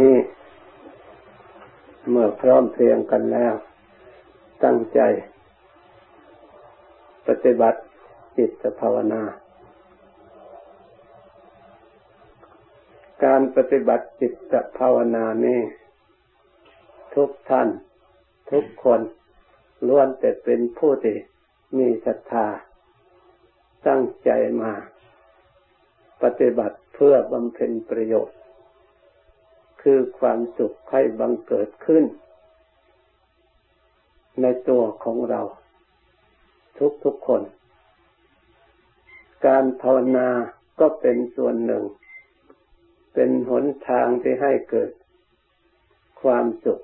นี่เมื่อพร้อมเพรียงกันแล้ว ตั้งใจ ปฏิบัติจิตภาวนา การปฏิบัติจิตภาวนานี้ ทุกท่าน ทุกคนล้วนแต่เป็นผู้ที่มีศรัทธา ตั้งใจมา ปฏิบัติเพื่อบำเพ็ญประโยชน์ คือความสุขให้บังเกิดขึ้น ในตัวของเรา ทุกทุกคน การภาวนาก็เป็นส่วนหนึ่ง เป็นหนทางที่ให้เกิด ความสุข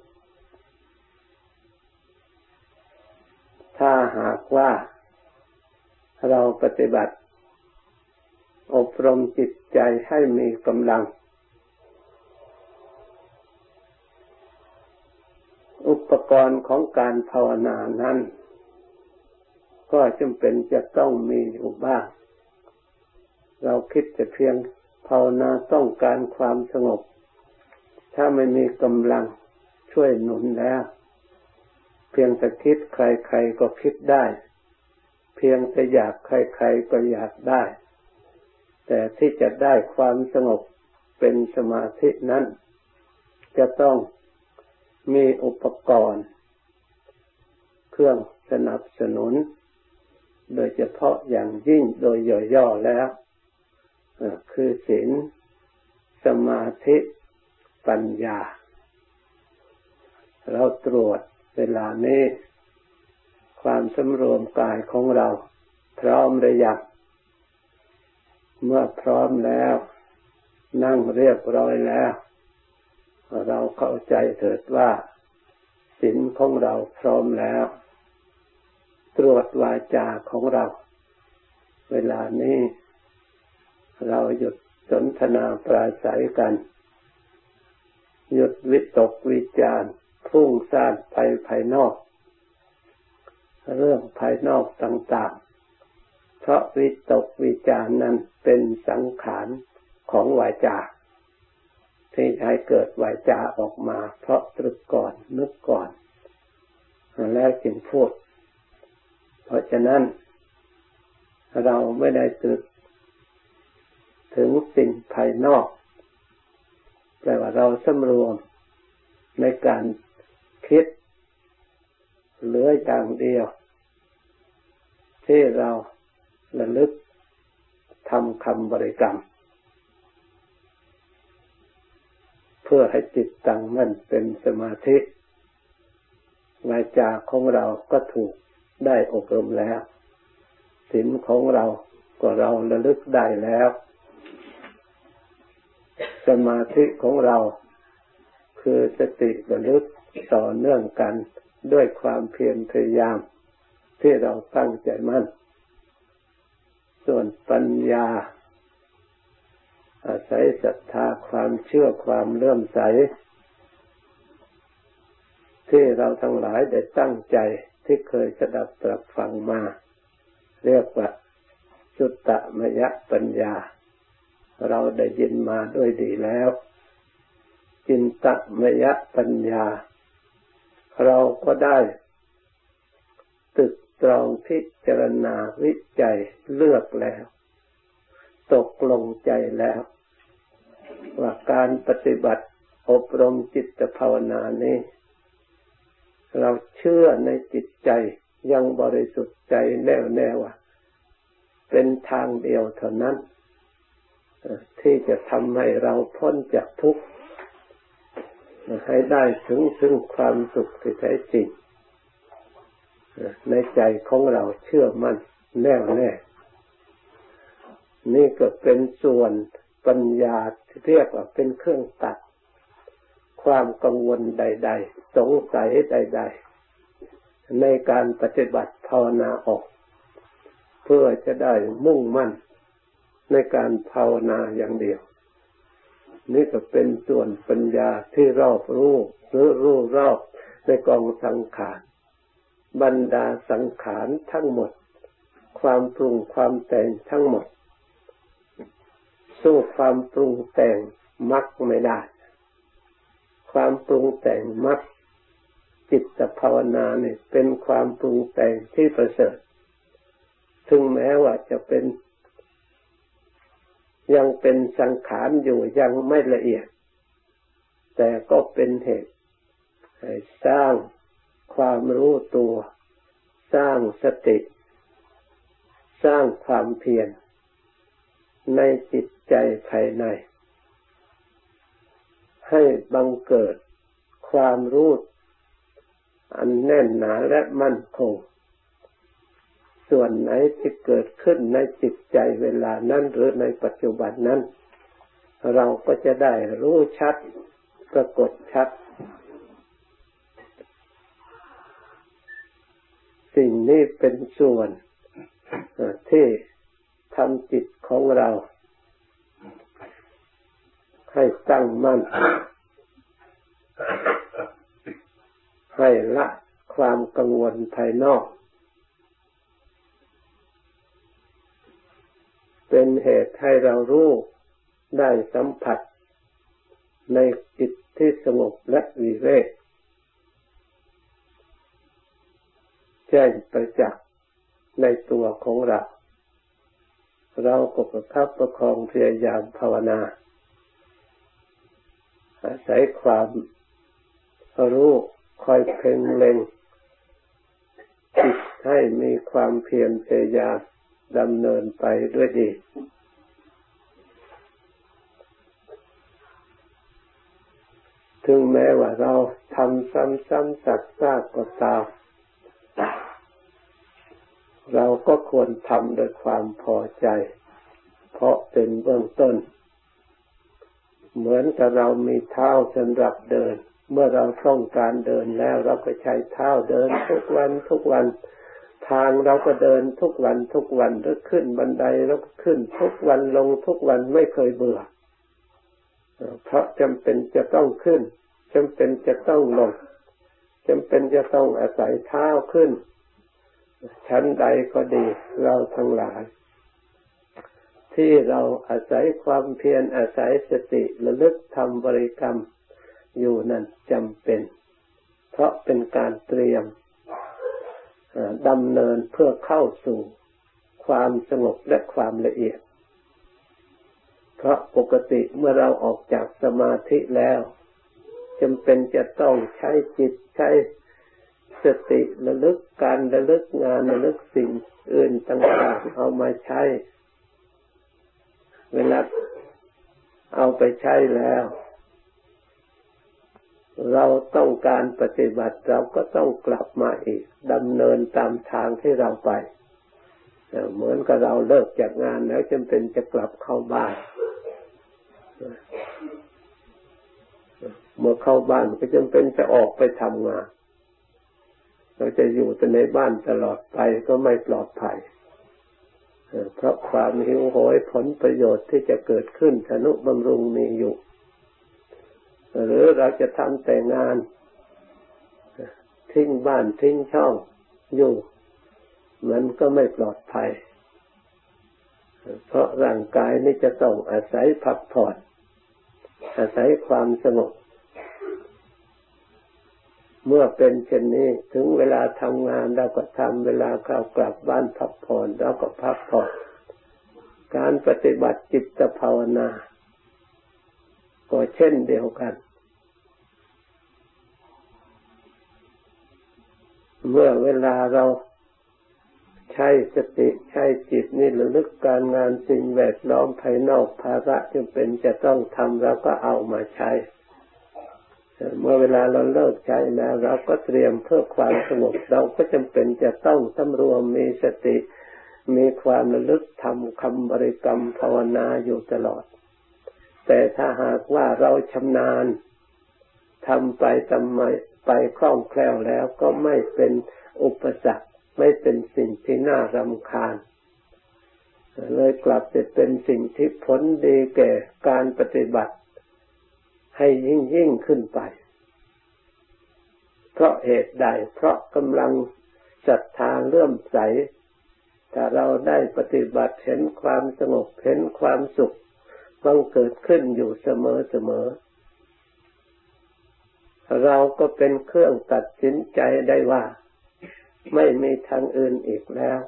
ถ้าหากว่า เราปฏิบัติ อบรมจิตใจให้มีกำลัง กรณ์ของการภาวนานั้น ก็จำเป็นจะต้องมีอยู่บ้าง เราคิดจะเพียงภาวนาต้องการความสงบ ถ้าไม่มีกำลังช่วยหนุนแล้ว เพียงแต่คิดใครๆก็คิดได้ เพียงแต่อยากใครๆก็อยากได้ แต่ที่จะได้ความสงบเป็นสมาธินั้น จะต้อง มีอุปกรณ์ เครื่องสนับสนุน โดยเฉพาะอย่างยิ่งโดยย่อๆแล้วคือศีลสมาธิปัญญา เราตรวจเวลานี้ความสำรวมกายของเรา พร้อมหรือยังเมื่อพร้อมแล้ว นั่งเรียบร้อยแล้ว เราเข้าใจเถิดว่าศีลของเราพร้อมแล้ว ตรวจวาจาของเรา เวลานี้ เราหยุดสนทนาปราศัยกัน หยุดวิตกวิจารพุ่งซ่านไปภายนอก เรื่องภายนอกต่างๆ เพราะวิตกวิจารนั้นเป็นสังขารของวาจา ที่ให้เกิดวาจาออกมา เพราะตรึกก่อนนึกก่อน แล้วจึงพูด เพราะฉะนั้น เราไม่ได้ตรึกถึงสิ่งภายนอกแต่ว่าเราสำรวมในการคิดเหลืออย่างเดียว ที่เราระลึกทำคำบริกรรม พื่อให้จิตตั้งมั่นเป็นสมาธิวาจาของเราก็ถูกได้อบรมแล้วศีลของเราก็เราระลึกได้แล้ว สมาธิของเรา คือสติระลึกต่อเนื่องกันด้วยความเพียรพยายาม ที่เราตั้งใจมั่น ส่วนปัญญา อาศัยศรัทธาความเชื่อความเลื่อมใส ที่เราทั้งหลายได้ตั้งใจที่เคยสดับตรับฟังมา เรียกว่าสุตตมยปัญญา เราได้ยินมาด้วยดีแล้ว จินตมยปัญญา เราก็ได้ ตึกตรองพิจารณาวิจัยเลือกแล้ว ตกลงใจแล้ว ว่าการปฏิบัติอบรมจิตภาวนานี้ เราเชื่อในจิตใจยังบริสุทธิ์ใจแน่วแน่ว่าเป็นทางเดียวเท่านั้น ที่จะทำให้เราพ้นจากทุกข์ให้ได้ถึงซึ่งความสุขที่แท้จริงในใจของเราเชื่อมั่นแน่วแน่ นี่ก็เป็นส่วนปัญญาที่เรียกว่าเป็นเครื่องตัด ความกังวลใด ๆ สงสัยใด ๆ ในการปฏิบัติภาวนาออก เพื่อจะได้มุ่งมั่นในการภาวนาอย่างเดียว นี่ก็เป็นส่วนปัญญาที่รอบรู้หรือรู้รอบในกองสังขารบรรดาสังขารทั้งหมด ความปรุงความแต่งทั้งหมด สู้ความปรุงแต่งมักไม่ได้ ความปรุงแต่งมักจิตภาวนาเนี่ยเป็นความปรุงแต่งที่ประเสริฐ ถึงแม้ว่าจะเป็น ยังเป็นสังขารอยู่ยังไม่ละเอียด แต่ก็เป็นเหตุให้สร้างความรู้ตัว สร้างสติ สร้างความเพียร ในจิตใจภายใน ให้บังเกิดความรู้อันแน่นหนาและมั่นคง ส่วนไหนที่เกิดขึ้นในจิตใจเวลานั้นหรือในปัจจุบันนั้น เราก็จะได้รู้ชัดปรากฏชัด สิ่งนี้เป็นส่วนที่ ทำจิตของเรา ให้ตั้งมั่น ให้ละความกังวลภายนอก เป็นเหตุให้เรารู้ได้สัมผัส ในจิตที่สงบและวิเวกแจ้งประจักษ์ในตัวของเรา เราก็ประคับประคองพยายามภาวนา อาศัยความรู้คอยเพ่งเล็งจิตให้มีความเพียรพยายามดำเนินไปด้วยดี ถึงแม้ว่าเราทำซ้ำๆสักซากก็ตาม เราก็ควรทำด้วยความพอใจ เพราะเป็นเบื้องต้น เหมือนกับเรามีเท้าสำหรับเดิน เมื่อเราต้องการเดินแล้วเราก็ใช้เท้าเดินทุกวันทุกวัน ทางเราก็เดินทุกวันทุกวันหรือขึ้นบันไดเราก็ขึ้นทุกวันลงทุกวันไม่เคยเบื่อ เพราะจำเป็นจะต้องขึ้นจำเป็นจะต้องลงจำเป็นจะต้องอาศัยเท้าขึ้น ชั้นใดก็ดีเราทั้งหลาย ที่เราอาศัยความเพียรอาศัยสติระลึกทำบริกรรมอยู่นั้นจำเป็น เพราะเป็นการเตรียมดำเนินเพื่อเข้าสู่ความสงบและความละเอียด เพราะปกติเมื่อเราออกจากสมาธิแล้วจำเป็นจะต้องใช้จิตใช้ สติระลึกการระลึกงานระลึกสิ่งอื่นต่างๆเอามาใช้ เวลาเอาไปใช้แล้ว เราต้องการปฏิบัติเราก็ต้องกลับมาอีกดำเนินตามทางที่เราไป เหมือนกับเราเลิกจากงานแล้วจำเป็นจะกลับเข้าบ้านเมื่อเข้าบ้านก็จำเป็นจะออกไปทำงาน เราจะอยู่แต่ในบ้านตลอดไปก็ไม่ปลอดภัยเพราะความหิวโหยผลประโยชน์ที่จะเกิดขึ้นธนุบำรุงมีอยู่ หรือเราจะทำแต่งาน ทิ้งบ้านทิ้งช่องอยู่ มันก็ไม่ปลอดภัย เพราะร่างกายนี่จะต้องอาศัยพักผ่อน อาศัยความสงบ เมื่อเป็นเช่นนี้ถึงเวลาทำงานเราก็ทำเวลาเข้ากลับบ้านพักผ่อนเราก็พักผ่อนการปฏิบัติจิตภาวนา ก็เช่นเดียวกัน เมื่อเวลาเราใช้สติใช้จิตนี่ระลึกการงานสิ่งแวดล้อมภายนอกภาระจำเป็นจะต้องทำเราก็เอามาใช้ เมื่อเวลาเราเลิกใช้แล้วเราก็เตรียมเพื่อความสงบเราก็จำเป็นจะต้องสำรวมมีสติ มีความระลึกทำคำบริกรรมภาวนาอยู่ตลอด แต่ถ้าหากว่าเราชำนาญทำไปทำไมไปคล่องแคล่วแล้วก็ไม่เป็นอุปสรรคไม่เป็นสิ่งที่น่ารำคาญ เลยกลับจะเป็นสิ่งที่ผลดีแก่การปฏิบัติ ให้ยิ่งยิ่งขึ้นไป เพราะเหตุใด เพราะกำลังศรัทธาเลื่อมใส ถ้าเราได้ปฏิบัติเห็นความสงบเห็นความสุขบังเกิดขึ้นอยู่เสมอเสมอ เราก็เป็นเครื่องตัดสินใจได้ว่า ไม่มีทางอื่นอีกแล้ว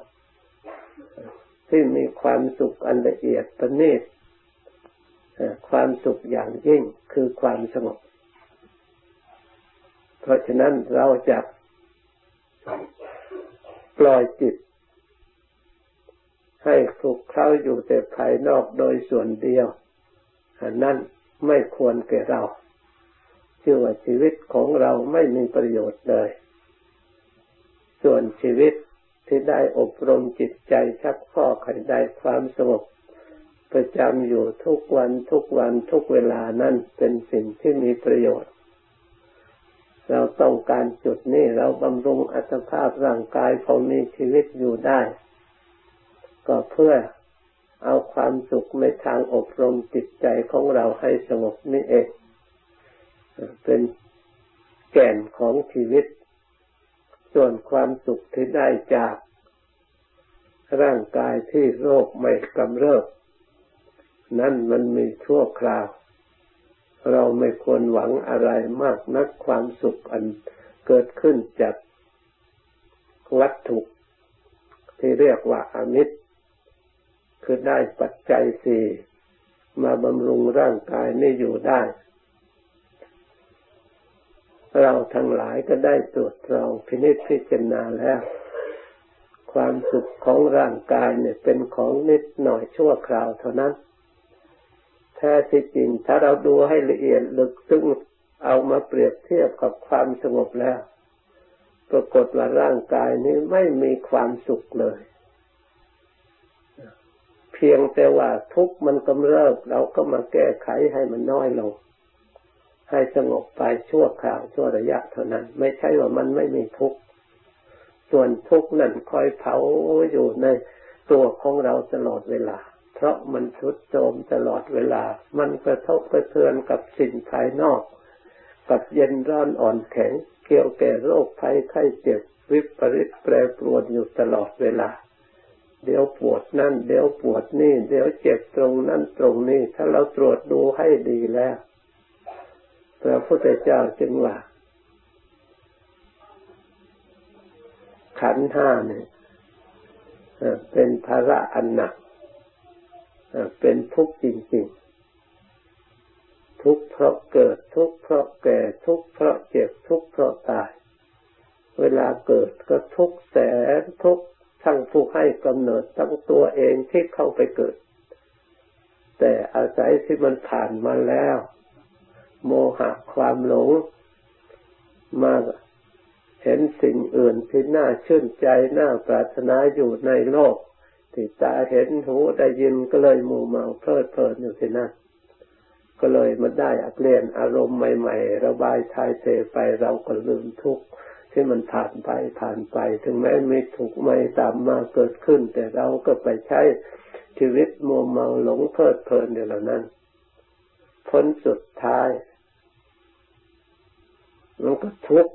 ที่มีความสุขอันละเอียดประณีต ความสุขอย่างยิ่งคือความสงบ เพราะฉะนั้นเราจะปล่อยจิต ให้คลุกเคล้าอยู่แต่ภายนอกโดยส่วนเดียวนั่นไม่ควรแก่เราชื่อว่าชีวิตของเราไม่มีประโยชน์เลย ส่วนชีวิตที่ได้อบรมจิตใจชักข้อขันได้ความสงบ ประจำอยู่ทุกวันทุกวันทุกเวลานั้นเป็นสิ่งที่มีประโยชน์ เราต้องการจุดนี้เราบำรุงอัตภาพร่างกายพอมีชีวิตอยู่ได้ ก็เพื่อเอาความสุขในทางอบรมจิตใจของเราให้สงบนี่เอง เป็นแก่นของชีวิต ส่วนความสุขที่ได้จาก ร่างกายที่โรคไม่กำเริบ นั่นมันมีชั่วคราว เราไม่ควรหวังอะไรมากนักความสุขอันเกิดขึ้นจากวัตถุที่เรียกว่าอมิตร คือได้ปัจจัยสี่มาบำรุงร่างกายนี่อยู่ได้ เราทั้งหลายก็ได้ตรวจตรองพินิจพิจารณาแล้ว ความสุขของร่างกายเนี่ยเป็นของนิดหน่อยชั่วคราวเท่านั้น แท้ที่จริงถ้าเราดูให้ละเอียดลึกซึ้งเอามาเปรียบเทียบกับความสงบแล้ว ปรากฏว่าร่างกายนี้ไม่มีความสุขเลย เพียงแต่ว่าทุกข์มันกำเริบเราก็มาแก้ไขให้มันน้อยลง ให้สงบไปชั่วคราวชั่วระยะเท่านั้น ไม่ใช่ว่ามันไม่มีทุกข์ส่วนทุกข์นั่นคอยเผาอยู่ในตัวของเราตลอดเวลา ราะมันชุดโจมตลอดเวลา มันกระทบกระเทือนกับสิ่งภายนอก กับเย็นร้อนอ่อนแข็ง เกี่ยวแก่โรคภัยไข้เจ็บ วิปริตแปรปรวนอยู่ตลอดเวลา เดี๋ยวปวดนั่น เดี๋ยวปวดนี่ เดี๋ยวเจ็บตรงนั่นตรงนี้ ถ้าเราตรวจดูให้ดีแล้ว พระพุทธเจ้าจึงว่า ขันห้าเนี่ยเป็นภาระอันหนัก เป็นทุกข์จริงๆ ทุกข์เพราะเกิด ทุกข์เพราะแก่ ทุกข์เพราะเจ็บ ทุกข์เพราะตาย เวลาเกิดก็ทุกข์แสนทุกข์ทั้งผู้ให้กำเนิดทั้งตัวเองที่เข้าไปเกิด แต่อาศัยที่มันผ่านมาแล้ว โมหะความหลงมาเห็นสิ่งอื่นที่น่าชื่นใจน่าปรารถนาอยู่ในโลก ที่ตาเห็นหูได้ยินก็เลยมูเมาเพลิดเพลินอยู่ที่นั่นก็เลยมาได้อักเลียนอารมณ์ใหม่ ๆ ระบายทายเทไปเราก็ลืมทุกข์ที่มันผ่านไปผ่านไป ถึงแม้มีทุกข์ไม่ตามมาเกิดขึ้น แต่เราก็ไปใช้ชีวิตมัวเมาหลงเพลิดเพลินอยู่เหล่านั้นผลสุดท้ายมันก็ทุกข์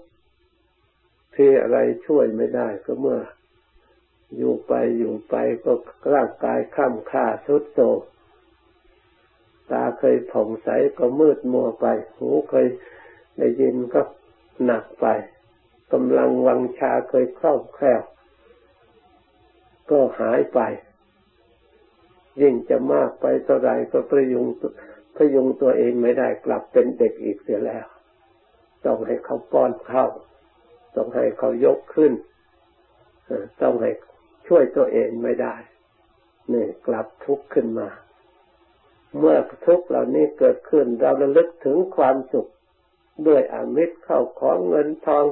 ที่อะไรช่วยไม่ได้ก็เมื่อ อยู่ไปอยู่ไปก็ร่างกายข้ามค่าทุดโทมตาเคยผ่องใสก็มืดมัวไป หูเคยได้ยินก็หนักไปกำลังวังชาเคยคล่องแคล่วก็หายไป ยิ่งจะมากไปเท่าไรก็ประยุงพยุงตัวเองไม่ได้กลับเป็นเด็กอีกเสียแล้ว ต้องให้เขาป้อนข้าวต้องให้เขายกขึ้นต้องให้ ช่วยตัวเองไม่ได้นี่กลับทุกข์ขึ้นมา เมื่อทุกข์เหล่านี้เกิดขึ้น เราระลึกถึงความสุข ด้วยอามิตรเข้าของเงินทอง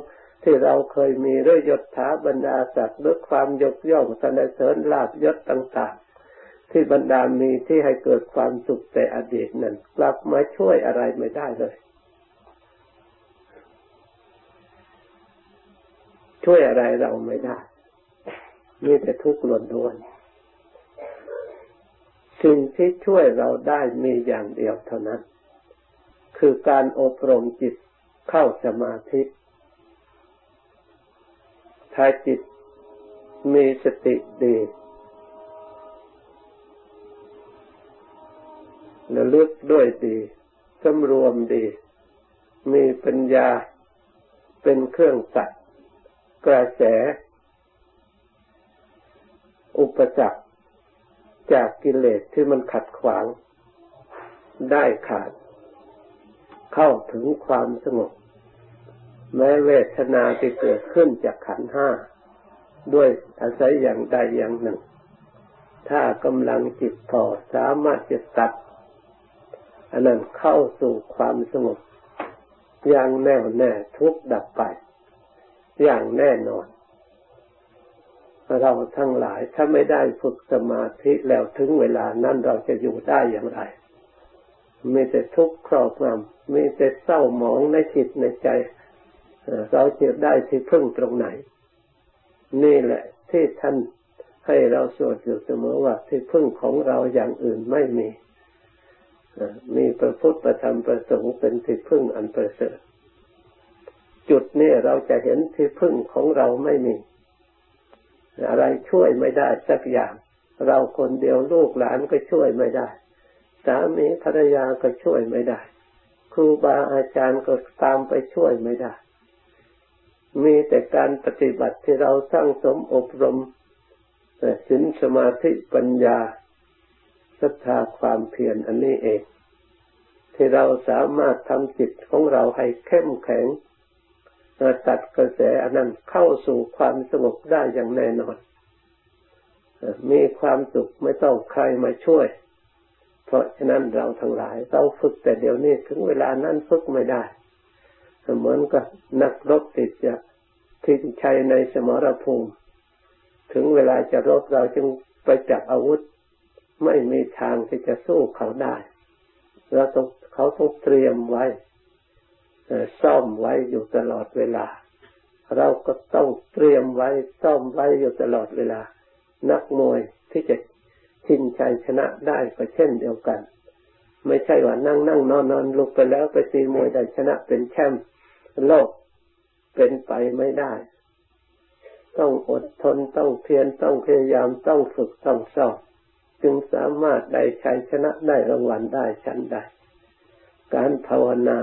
ที่เราเคยมีด้วยยศถาบรรดาศักดิ์ด้วยความยกย่องสนเสริญลาบยศต่าง ๆ ที่บรรดามีที่ให้เกิดความสุขแต่อดีตนั้น กลับมาช่วยอะไรไม่ได้เลย ช่วยอะไรเราไม่ได้ มีแต่ทุกข์ล้วนๆสิ่งที่ช่วยเราได้มีอย่างเดียวเท่านั้น คือการอบรมจิตเข้าสมาธิถ้าจิตมีสติดีระลึกด้วยดีสำรวมดี มีปปัญญาเป็นเครื่องตัดกระแส อุปสรรคจากกิเลสที่มันขัดขวาง ได้ขาด เข้าถึงความสงบ แม้เวทนาที่เกิดขึ้นจากขันห้า ด้วยอาศัยอย่างใดอย่างหนึ่ง ถ้ากำลังจิตพอสามารถจะตัดอันนั้นเข้าสู่ความสงบอย่างแน่วแน่ทุกดับไป อย่างแน่นอน เราทั้งหลายถ้าไม่ได้ฝึกสมาธิแล้วถึงเวลานั้นเราจะอยู่ได้อย่างไรมีแต่ทุกข์ครอบงำมีแต่เศร้าหมองในจิตในใจเราจะได้ที่พึ่งตรงไหน นี่แหละ ที่ท่านให้เราสวดอยู่เสมอว่าที่พึ่งของเราอย่างอื่นไม่มีมีพระพุทธประธรรมประสงค์เป็นที่พึ่งอันประเสริฐจุดนี้เราจะเห็นที่พึ่งของเราไม่มี อะไรช่วยไม่ได้สักอย่าง เราคนเดียวลูกหลานก็ช่วยไม่ได้ สามีภรรยาก็ช่วยไม่ได้ ครูบาอาจารย์ก็ตามไปช่วยไม่ได้ มีแต่การปฏิบัติที่เราสร้างสมอบรมสินสมาธิปัญญาศรัทธาความเพียรอันนี้เอง ที่เราสามารถทำจิตของเราให้เข้มแข็ง ตัดกระแสอันนั้นเข้าสู่ความสงบได้อย่างแน่นอน มีความสุขไม่ต้องใครมาช่วย เพราะฉะนั้นเราทั้งหลายเราฝึกแต่เดี๋ยวนี้ถึงเวลานั้นฝึกไม่ได้ เหมือนกับนักรบติดจะทิ้งชัยในสมรภูมิ ถึงเวลาจะรบเราจึงไปจับอาวุธ ไม่มีทางที่จะสู้เขาได้เราต้องเขาต้องเตรียมไว้ ซ่อมไว้อยู่ตลอดเวลา เราก็ต้องเตรียมไว้ซ่อมไว้อยู่ตลอดเวลา นักมวยที่จะชิงชัยชนะได้ก็เช่นเดียวกัน ไม่ใช่ว่านั่งนั่งนอนนอนลุกไปแล้วไปตีมวยได้ชนะเป็นแชมป์โลกเป็นไปไม่ได้ ต้องอดทนต้องเพียรต้องพยายามต้องฝึกต้องสอบจึงสามารถได้ชัยชนะได้รางวัลได้ชั้นได้ การภาวนา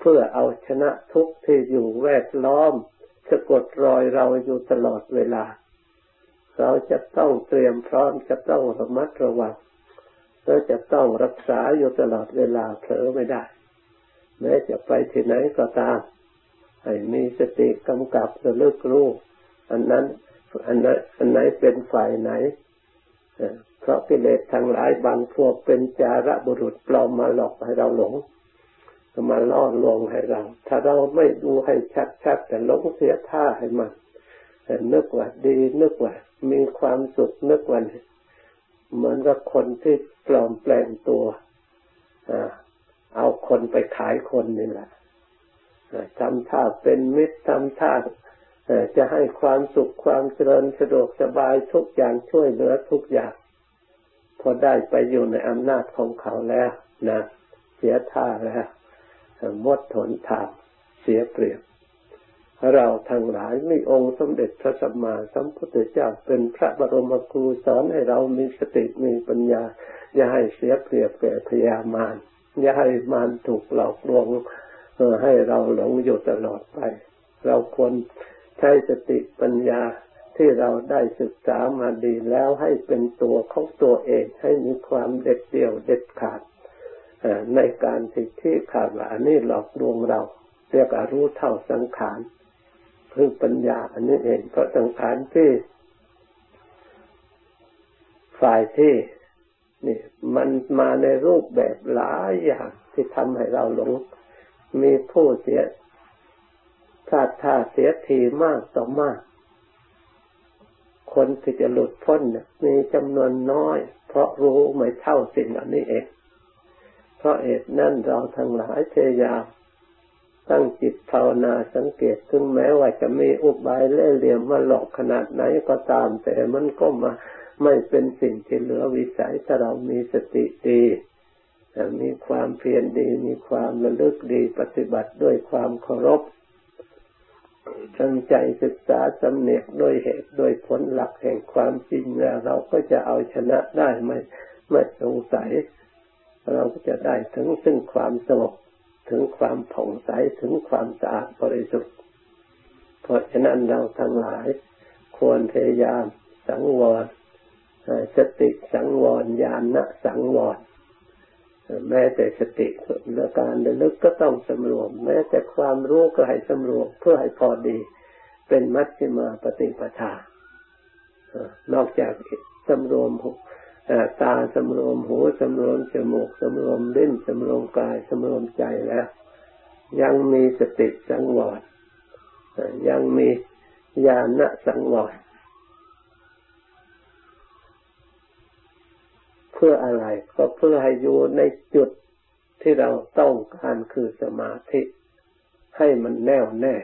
เพื่อเอาชนะทุกข์ที่อยู่แวดล้อมสะกดรอยเราอยู่ตลอดเวลา เราจะต้องเตรียมพร้อมจะต้องระมัดระวังเราจะต้องรักษาอยู่ตลอดเวลาเผลอไม่ได้ แม้จะไปที่ไหนก็ตามให้มีสติกำกับระลึกรู้อันนั้นอันนั้นอันไหนเป็นฝ่ายไหนเพราะกิเลสทางหลายบางพวกเป็นจาระบุรุษปลอมมาหลอกให้เราหลง มาล่อลวงให้เรา ถ้าเราไม่ดูให้ชัดๆแต่ลงเสียท่าให้มันนึกว่าดีนึกว่า มีความสุขนึกว่าเหมือนกับคนที่ปลอมแปลงตัวเอาคนไปขายคนนี่แหละทำท่าเป็นมิตรทำท่าจะให้ความสุขความเจริญสะดวกสบายทุกอย่างช่วยเหลือทุกอย่างพอได้ไปอยู่ในอำนาจของเขาแล้วนะ เสียท่าแล้ว หมดหนทางเสียเปรียบ เราทั้งหลายมีองค์สมเด็จพระสัมมาสัมพุทธเจ้าเป็นพระบรมครูสอนให้เรามีสติมีปัญญา อย่าให้เสียเปรียบแก่พยามารอย่าให้มารถูกหลอกลวงให้เราหลงอยู่ตลอดไป เราควรใช้สติปัญญาที่เราได้ศึกษามาดีแล้วให้เป็นตัวของตัวเองให้มีความเด็ดเดี่ยวเด็ดขาด ในการที่ที่ขาดว่าอันนี้หลอกลวงเรา เรียกว่ารู้เท่าสังขารคือปัญญา อันนี้เองเพราะสังขารที่ ฝ่ายที่นี่มันมาในรูปแบบหลายอย่างที่ทำให้เราหลง มีผู้เสียพลาดท่าเสียทีมากต่อมาก คนที่จะหลุดพ้นมีจำนวนน้อย เพราะรู้ไม่เท่าสิ่งอันนี้เอง เพราะเหตุนั้นเราทั้งหลายพยายามตั้งจิตภาวนาสังเกตถึงแม้ว่าจะมีอุบายเล่เหลี่ยมมาหลอกขนาดไหนก็ตาม แต่มันก็มาไม่เป็นสิ่งที่เหลือวิสัยถ้าเรามีสติดีมีความเพียรดี มีความระลึกดีปฏิบัติด้วยความเคารพตั้งใจศึกษาสำเนียกด้วยเหตุด้วยผลหลักแห่งความจริงแล้วเราก็จะเอาชนะได้ไม่ไม่สงสัย เราก็จะได้ถึงซึ่งความสงบถึงความผ่องใสถึงความสะอาดบริสุทธิ์ เพราะฉะนั้นเราทั้งหลายควรพยายามสังวรสติสังวรญาณสังวรแม้แต่สติและการระลึกก็ต้องสำรวม แม้แต่ความรู้ก็ให้สำรวมเพื่อให้พอดี เป็นมัชฌิมาปฏิปทานอกจากสำรวม ตาสำรวมหูสำรวมจมูกสำรวมลิ้นสำรวมกายสำรวมใจแล้ว ยังมีสติสังวรยังมีญาณสังวรเพื่ออะไรก็เพื่อให้อยู่ในจุดที่เราต้องการคือสมาธิ ให้มันแน่วแน่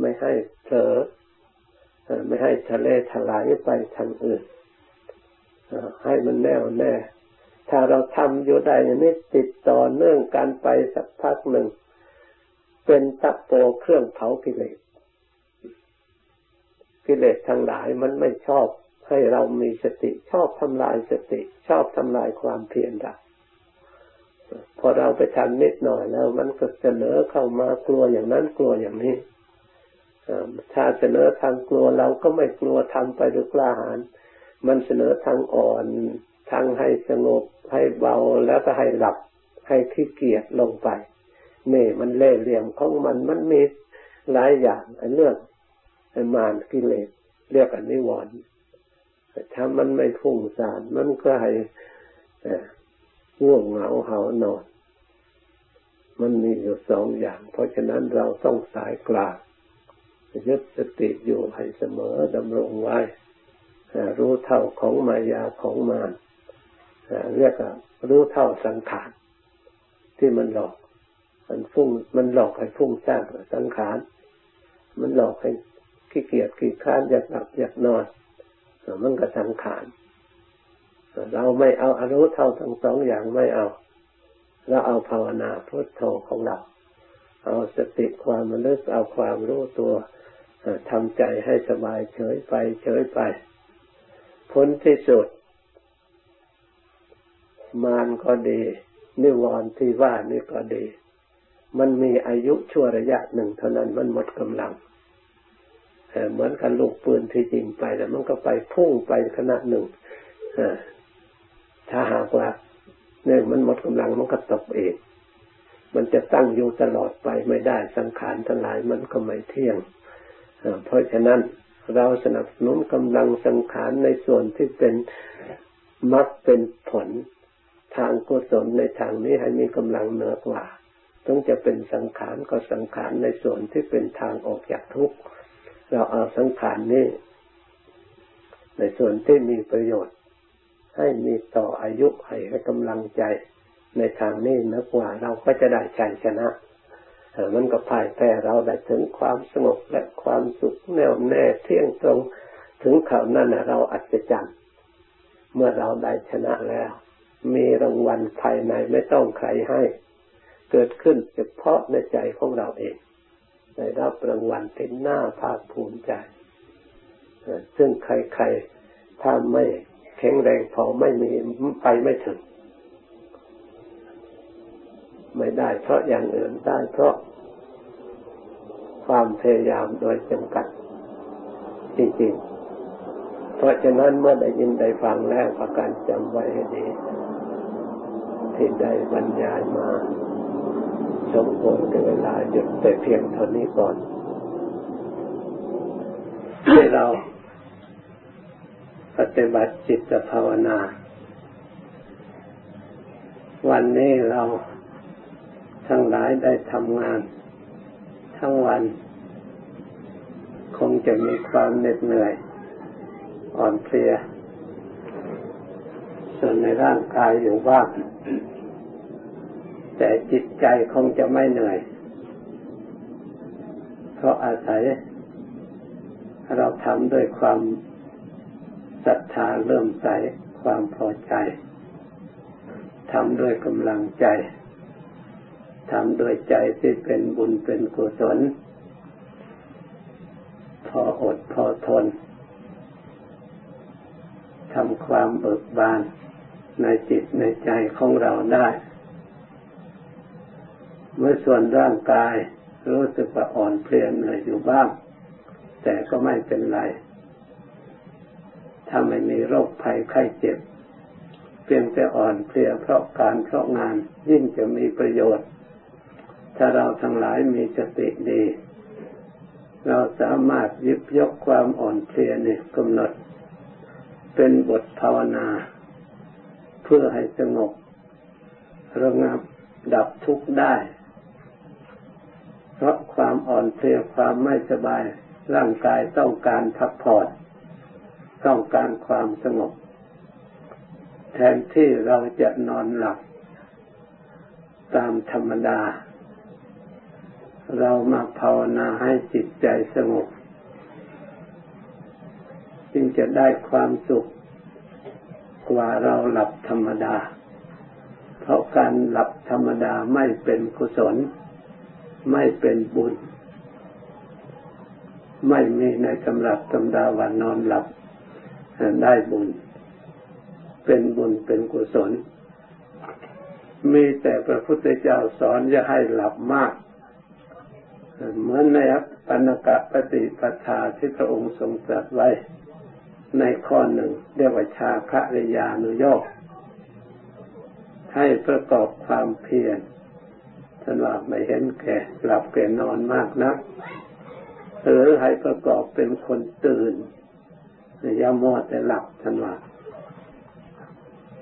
ไม่ให้เผลอไม่ให้ทะเลถลายไปทางอื่น ให้มันแน่วแน่ ถ้าเราทำอยู่ได้อย่างนี้ติดต่อเนื่องกันไปสักพักหนึ่ง เป็นตะโปเครื่องเผากิเลสกิเลสทั้งหลายมันไม่ชอบให้เรามีสติ ชอบทำลายสติ ชอบทำลายความเพียรเราพอเราไปทำนิดหน่อยแล้ว มันก็เสนอเข้ามากลัวอย่างนั้นกลัวอย่างนี้ถ้าเสนอทางกลัวเราก็ไม่กลัวทำไปด้วยกล้าหาญ มันเสนอทางอ่อนทางให้สงบให้เบาแล้วก็ให้หลับให้ขี้เกียจลงไปนี่มันเล่เหลี่ยมของมันมันมีหลายอย่างไอ้เรื่องไอ้มารกิเลสเรียกอันนิวรณ์ถ้ามันไม่ฟุ้งซ่านมันก็ให้ง่วงเหงาเหานอน มันมีอยู่สองอย่าง เพราะฉะนั้นเราต้องสายกลางยึดสติอยู่ให้เสมอดำรงไว้ รู้เท่าของมายาของมารเรียกว่ารู้เท่าสังขารที่มันหลอก มันฟุ้งมันหลอกให้ฟุ้งซ่านสังขาร มันหลอกให้ขี้เกียจขี้ค้านอยากหลับอยากนอนมันก็สังขารเราไม่เอาอารู้เท่าทั้งสองอย่างไม่เอาเราเอาภาวนาพุทโธของเรา เอาสติความมันเลึกเอาความรู้ตัวทำใจให้สบายเฉยไปเฉยไป ผลที่สุด มานก็ดี นิวรณ์ที่ว่านี่ก็ดี มันมีอายุชั่วระยะหนึ่งเท่านั้นมันหมดกำลังเหมือนกันลูกปืนที่ยิงไปแล้วมันก็ไปพุ่งไปขณะหนึ่งถ้าหากว่าเนี่ยมันหมดกำลังมันก็ตกเองมันจะตั้งอยู่ตลอดไปไม่ได้สังขารทั้งหลายมันก็ไม่เที่ยง เพราะฉะนั้น เราสนับสนุนกำลังสังขารในส่วนที่เป็นมักเป็นผลทางกุศลในทางนี้ให้มีกำลังเหนือกว่าต้องจะเป็นสังขารก็สังขารในส่วนที่เป็นทางออกจากทุกข์เราเอาสังขารนี้ในส่วนที่มีประโยชน์ ให้มีต่ออายุให้กำลังใจในทางนี้นักว่าเราก็จะได้ชัยชนะ มันก็พ่ายแพ้เราได้ถึงความสงบและความสุขแน่วแน่เที่ยงตรงถึงข่าวนั้นเราอัศจรรย์เมื่อเราได้ชนะแล้ว มีรางวัลภายในไม่ต้องใครให้ เกิดขึ้นเฉพาะในใจของเราเองได้รับรางวัลเป็นหน้าภาคภูมิใจ ซึ่งใครๆถ้าไม่แข็งแรงพอไม่มีไปไม่ถึง ไม่ได้เพราะอย่างอื่นได้เพราะความพยายามโดยจำกัดจริงๆเพราะฉะนั้นเมื่อได้ยินได้ฟังแล้วประการจำไว้ให้ดี ที่ได้บรรยายมาสมควรกับเวลาหยุดแต่เพียงเท่านี้ก่อนให้เราปฏิบัติจิตภาวนา วันนี้เรา ทั้งหลายได้ทำงาน ทั้งวัน คงจะมีความเหน็ดเหนื่อย อ่อนเพลีย ส่วนในร่างกายอยู่บ้าง แต่จิตใจคงจะไม่เหนื่อย เพราะอาศัย เราทำด้วยความศรัทธาเริ่มใสความพอใจทำด้วยกำลังใจ ทำโดยใจที่เป็นบุญเป็นกุศล พออดพอทนทำความเบิกบานในจิตในใจของเราได้ เมื่อส่วนร่างกายรู้สึกว่าอ่อนเพลียเหนื่อยอยู่บ้าง แต่ก็ไม่เป็นไร ถ้าไม่มีโรคภัยไข้เจ็บ เพียงแต่อ่อนเพลียเพราะการเพราะงานยิ่งจะมีประโยชน์ ถ้าเราทั้งหลายมีสติดี เราสามารถยิบยกความอ่อนเพลียนี่กำหนด เป็นบทภาวนา เพื่อให้สงบระงับดับทุกข์ได้ เพราะความอ่อนเพลียความไม่สบาย ร่างกายต้องการพักผ่อน ต้องการความสงบ แทนที่เราจะนอนหลับตามธรรมดา เรามาภาวนาให้จิตใจสงบจึงจะได้ความสุขกว่าเราหลับธรรมดา เพราะการหลับธรรมดาไม่เป็นกุศล ไม่เป็นบุญ ไม่มีในตำรับตำดาว่านอนหลับได้บุญ เป็นบุญเป็นกุศล มีแต่พระพุทธเจ้าสอนอย่าให้หลับมาก เหมือนในปัญกะปฏิปทาที่พระองค์ทรงตรัสไว้ ในข้อหนึ่งเรียกว่าชาคริยานุโยกให้ประกอบความเพียรท่านว่าไม่เห็นแก่หลับแก่นอนมากนะหรือให้ประกอบเป็นคนตื่นอย่ามัวแต่หลับท่านว่า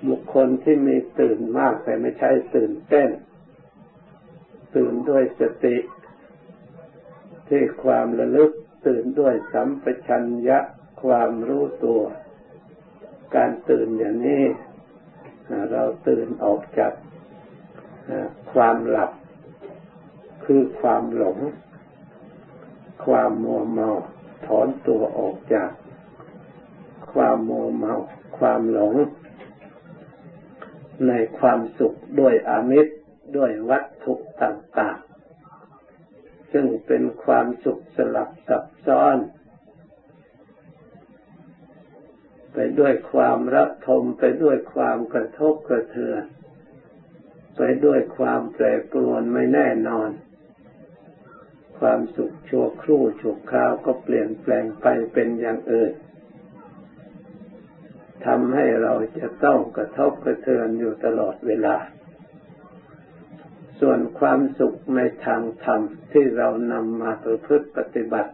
บุคคลที่มีตื่นมากแต่ไม่ใช่ตื่นเต้น ตื่นด้วยสติ ที่ความระลึกตื่นด้วยสัมปชัญญะความรู้ตัว การตื่นอย่างนี้ เราตื่นออกจากความหลับ คือความหลง ความมัวเมา ถอนตัวออกจาก ความมัวเมา ความหลง ในความสุขด้วยอามิตรด้วยวัตถุต่างๆ ซึ่งเป็นความสุขสลับซับซ้อน ไปด้วยความระทมไปด้วยความกระทบกระเทือน ไปด้วยความแปรปรวนไม่แน่นอน ความสุขชั่วครู่ชั่วคราวก็เปลี่ยนแปลงไปเป็นอย่างอื่นทำให้เราจะต้องกระทบกระเทือนอยู่ตลอดเวลา ส่วนความสุขในทางธรรมที่เรานำมาประพฤติปฏิบัติ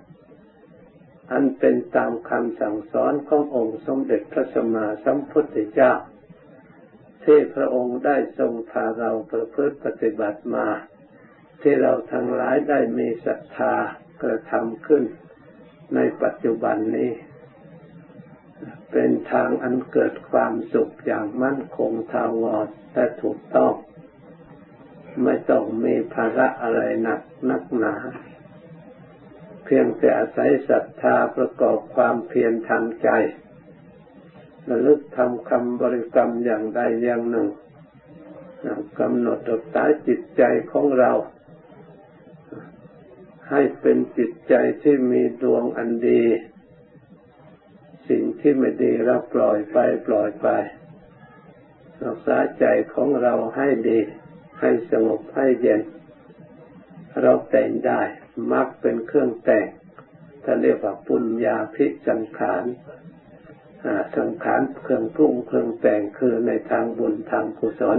อันเป็นตามคำสั่งสอนขององค์สมเด็จพระสัมมาสัมพุทธเจ้า ที่พระองค์ได้ทรงพาเราประพฤติปฏิบัติมา ที่เราทั้งหลายได้มีศรัทธากระทำขึ้นในปัจจุบันนี้ เป็นทางอันเกิดความสุขอย่างมั่นคงทาวรและถูกต้อง ไม่ต้องมีภาระอะไรหนักนักหนา เพียงแต่อาศัยศรัทธาประกอบความเพียรทางใจระลึกทำคำบริกรรมอย่างใดอย่างหนึ่งกำหนดรักษาจิตใจของเรา ให้เป็นจิตใจที่มีดวงอันดี สิ่งที่ไม่ดีเราปล่อยไปปล่อยไป รักษาใจของเราให้ดี ให้สงบให้เย็น เราแต่งได้มักเป็นเครื่องแต่งถ้าเรียกว่าปุญญาพิสังขารสังขารเครื่องปรุงเครื่องแต่งคือในทางบุญทางกุศล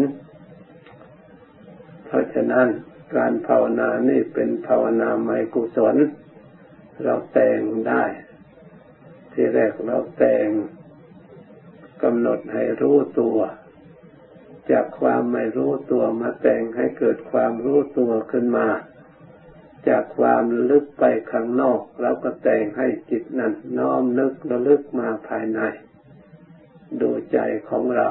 เพราะฉะนั้นการภาวนานี่เป็นภาวนาไม่กุศล เราแต่งได้ ที่แรกเราแต่งกำหนดให้รู้ตัว จากความไม่รู้ตัวมาแต่งให้เกิดความรู้ตัวขึ้นมา จากความลึกไปข้างนอกเราก็แต่งให้จิตนั้นน้อมนึกระลึกมาภายใน ดูใจของเรา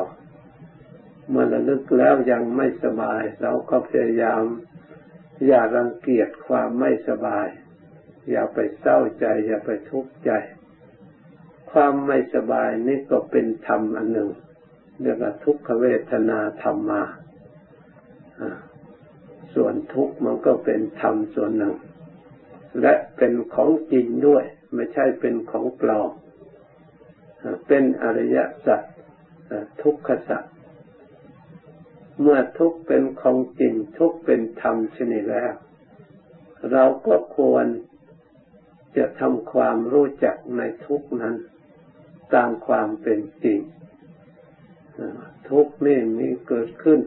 เมื่อระลึกแล้วยังไม่สบาย เราก็พยายาม อย่ารังเกียจความไม่สบาย อย่าไปเศร้าใจ อย่าไปทุกข์ใจ ความไม่สบายนี่ก็เป็นธรรมอันหนึ่ง เรียกว่าทุกขเวทนาธรรมาส่วนทุกข์มันก็เป็นธรรมส่วนหนึ่ง และเป็นของจริงด้วย ไม่ใช่เป็นของปลอมเป็นอริยสัจทุกขสัจเมื่อทุกเป็นของจริงทุกเป็นธรรมชนิดแล้ว เราก็ควรจะทำความรู้จักในทุกนั้น ตามความเป็นจริง ทุกนี่มีเกิดขึ้น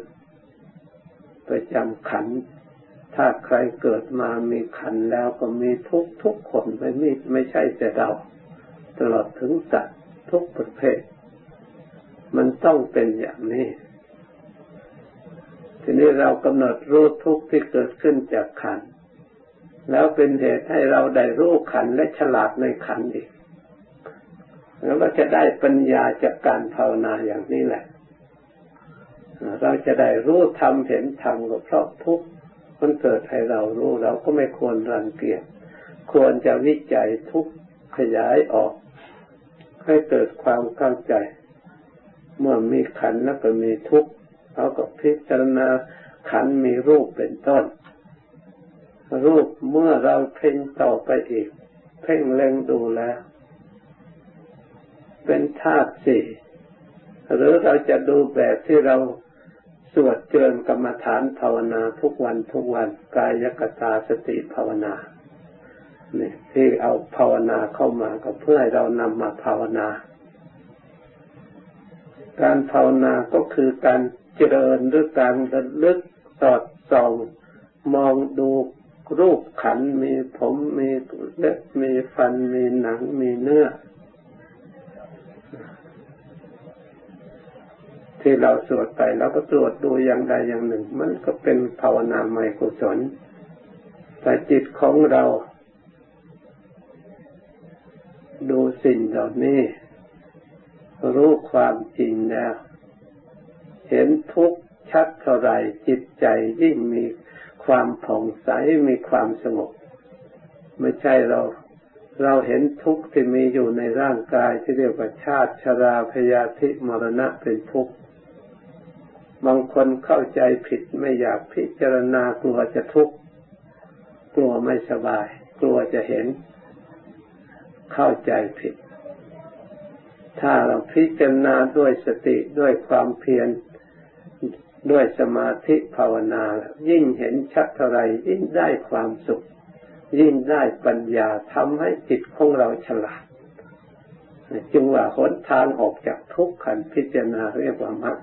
ประจำขัน ถ้าใครเกิดมามีขันแล้วก็มีทุกทุกคนไม่มีไม่ใช่แต่เรา ตลอดถึงสัตว์ทุกประเภท มันต้องเป็นอย่างนี้ทีนี้เรากำหนดรู้ทุกที่เกิดขึ้นจากขัน แล้วเป็นเหตุให้เราได้รู้ขันและฉลาดในขันอีก แล้วเราจะได้ปัญญาจากการภาวนาอย่างนี้แหละ เราจะได้รู้ธรรมเห็นธรรมก็เพราะทุกข์มันเกิดให้เรารู้เราก็ไม่ควรรังเกียจควรจะวิจัยทุกขยายออก ให้เกิดความเข้าใจ เมื่อมีขันแล้วก็มีทุกข์เราก็พิจารณาขันมีรูปเป็นต้น รูปเมื่อเราเพ่งต่อไปอีก เพ่งเล็งดูแล้ว เป็นธาตุสี่หรือเราจะดูแบบที่เราสวดเจริญกรรมฐานภาวนาทุกวันทุกวันกายกตาสติภาวนาเนี่ยที่เอาภาวนาเข้ามาก็เพื่อให้เรานำมาภาวนา การภาวนาก็คือการเจริญหรือการระลึกสอดส่องมองดูรูปขันมีผมมีเล็บมีฟันมีหนังมีเนื้อ ที่เราสวดไปเราก็ตรวจดูอย่างใดอย่างหนึ่ง มันก็เป็นภาวนาใหม่กุศลแต่จิตของเรา ดูสิ่งเหล่านี้ รู้ความจริงแล้ว เห็นทุกข์ชัดเท่าไรจิตใจยิ่งมีความผ่องใสมีความสงบไม่ใช่เราเราเห็นทุกข์ที่มีอยู่ในร่างกายที่เรียกว่าชาติชราพยาธิมรณะเป็นทุกข์ บางคนเข้าใจผิดไม่อยากพิจารณากลัวจะทุกข์กลัวไม่สบาย กลัวจะเห็น เข้าใจผิด ถ้าเราพิจารณาด้วยสติด้วยความเพียรด้วยสมาธิภาวนา ยิ่งเห็นชัดเท่าไรยิ่งได้ความสุข ยิ่งได้ปัญญาทำให้จิตของเราฉลาด จึงว่าหนทางออกจากทุกข์ขันพิจารณาเรียกว่ามรรค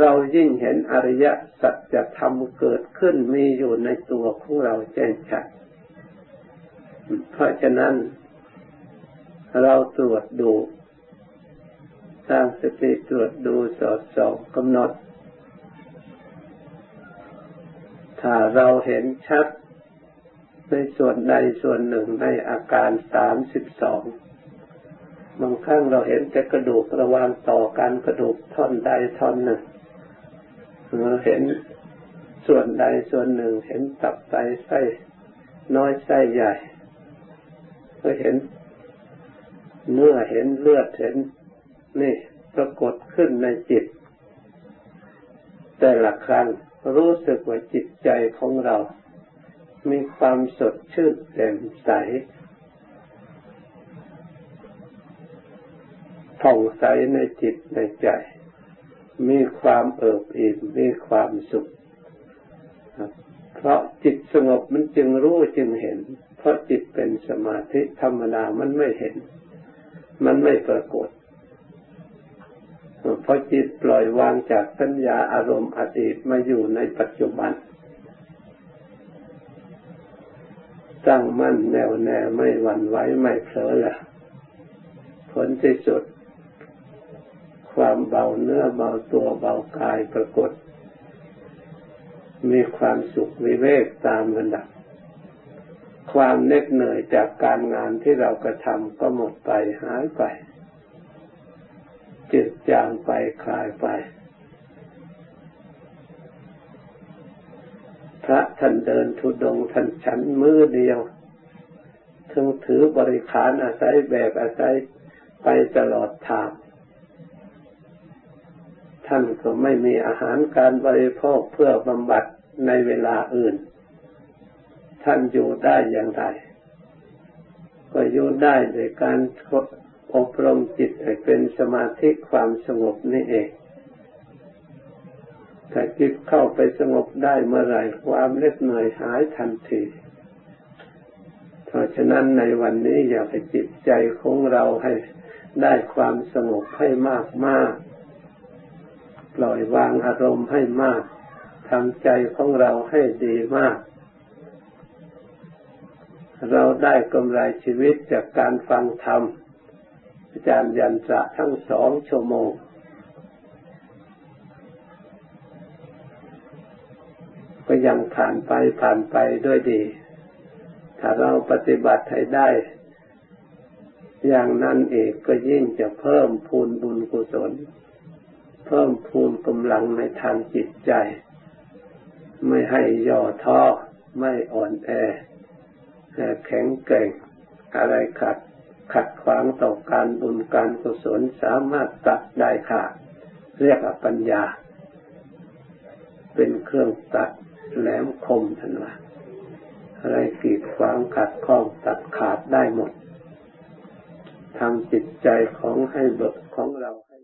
เรายิ่งเห็นอริยสัจธรรมเกิดขึ้นมีอยู่ในตัวของเราแจ้งชัด เพราะฉะนั้น เราตรวจดูสร้างสติตรวจดูสอดส่องกำหนด ถ้าเราเห็นชัดในส่วนใดส่วนหนึ่งในอาการสามสิบสองบางครั้งเราเห็นแต่กระดูกระวางต่อกันกระดูกท่อนใดท่อนหนึ่ง เราเห็นส่วนใดส่วนหนึ่ง เห็นตับไตไส้น้อยไส้ใหญ่ ก็เห็นเนื้อเห็นเลือดเห็นนี่ปรากฏขึ้นในจิต แต่ละครั้งรู้สึกว่าจิตใจของเรา มีความสดชื่นแจ่มใสผ่องใสในจิตในใจ มีความเอิบอิ่มมีความสุข เพราะจิตสงบมันจึงรู้จึงเห็น เพราะจิตเป็นสมาธิธรรมดามันไม่เห็น มันไม่ปรากฏเพราะจิตปล่อยวางจากสัญญาอารมณ์อดีตมาอยู่ในปัจจุบันตั้งมั่นแน่วแน่ไม่หวั่นไหวไม่เผลอละผลที่สุด ความเบาเนื้อเบาตัวเบากายปรากฏ มีความสุขวิเวกตามกันดับ ความเหน็ดเหนื่อยจากการงานที่เรากระทำก็หมดไปหายไปจืดจางไปคลายไป พระท่านเดินทุดงท่านฉันมือเดียวถึงถือบริขารอาศัยแบบอาศัยไปตลอดทาง ท่านก็ไม่มีอาหารการบริโภคเพื่อบำบัดในเวลาอื่น ท่านอยู่ได้อย่างไร ก็อยู่ได้โดยการอบรมจิตให้เป็นสมาธิความสงบนี่เองถ้าจิตเข้าไปสงบได้เมื่อไรความเล็ดเหนื่อยหายทันที เพราะฉะนั้นในวันนี้อยากให้จิตใจของเราให้ได้ความสงบให้มากมาก ปล่อยวางอารมณ์ให้มากทำใจของเราให้ดีมาก เราได้กำไรชีวิตจากการฟังธรรมอาจารย์ยันจะทั้งสองชั่วโมง ก็ยังผ่านไปผ่านไปด้วยดี ถ้าเราปฏิบัติให้ได้ อย่างนั้นเองก็ยิ่งจะเพิ่มพูนบุญกุศล เพิ่มพูนกำลังในทางจิตใจ ไม่ให้ย่อท้อไม่อ่อนแอแข็งแกร่งอะไรขัดขัดขวางต่อการบุญการกุศลสามารถตัดได้ขาดเรียกว่าปัญญา เป็นเครื่องตัดแหลมคมทันว่าอะไรกีดขวางขัดข้องตัดขาดได้หมดทำจิตใจของให้เบิกของเรา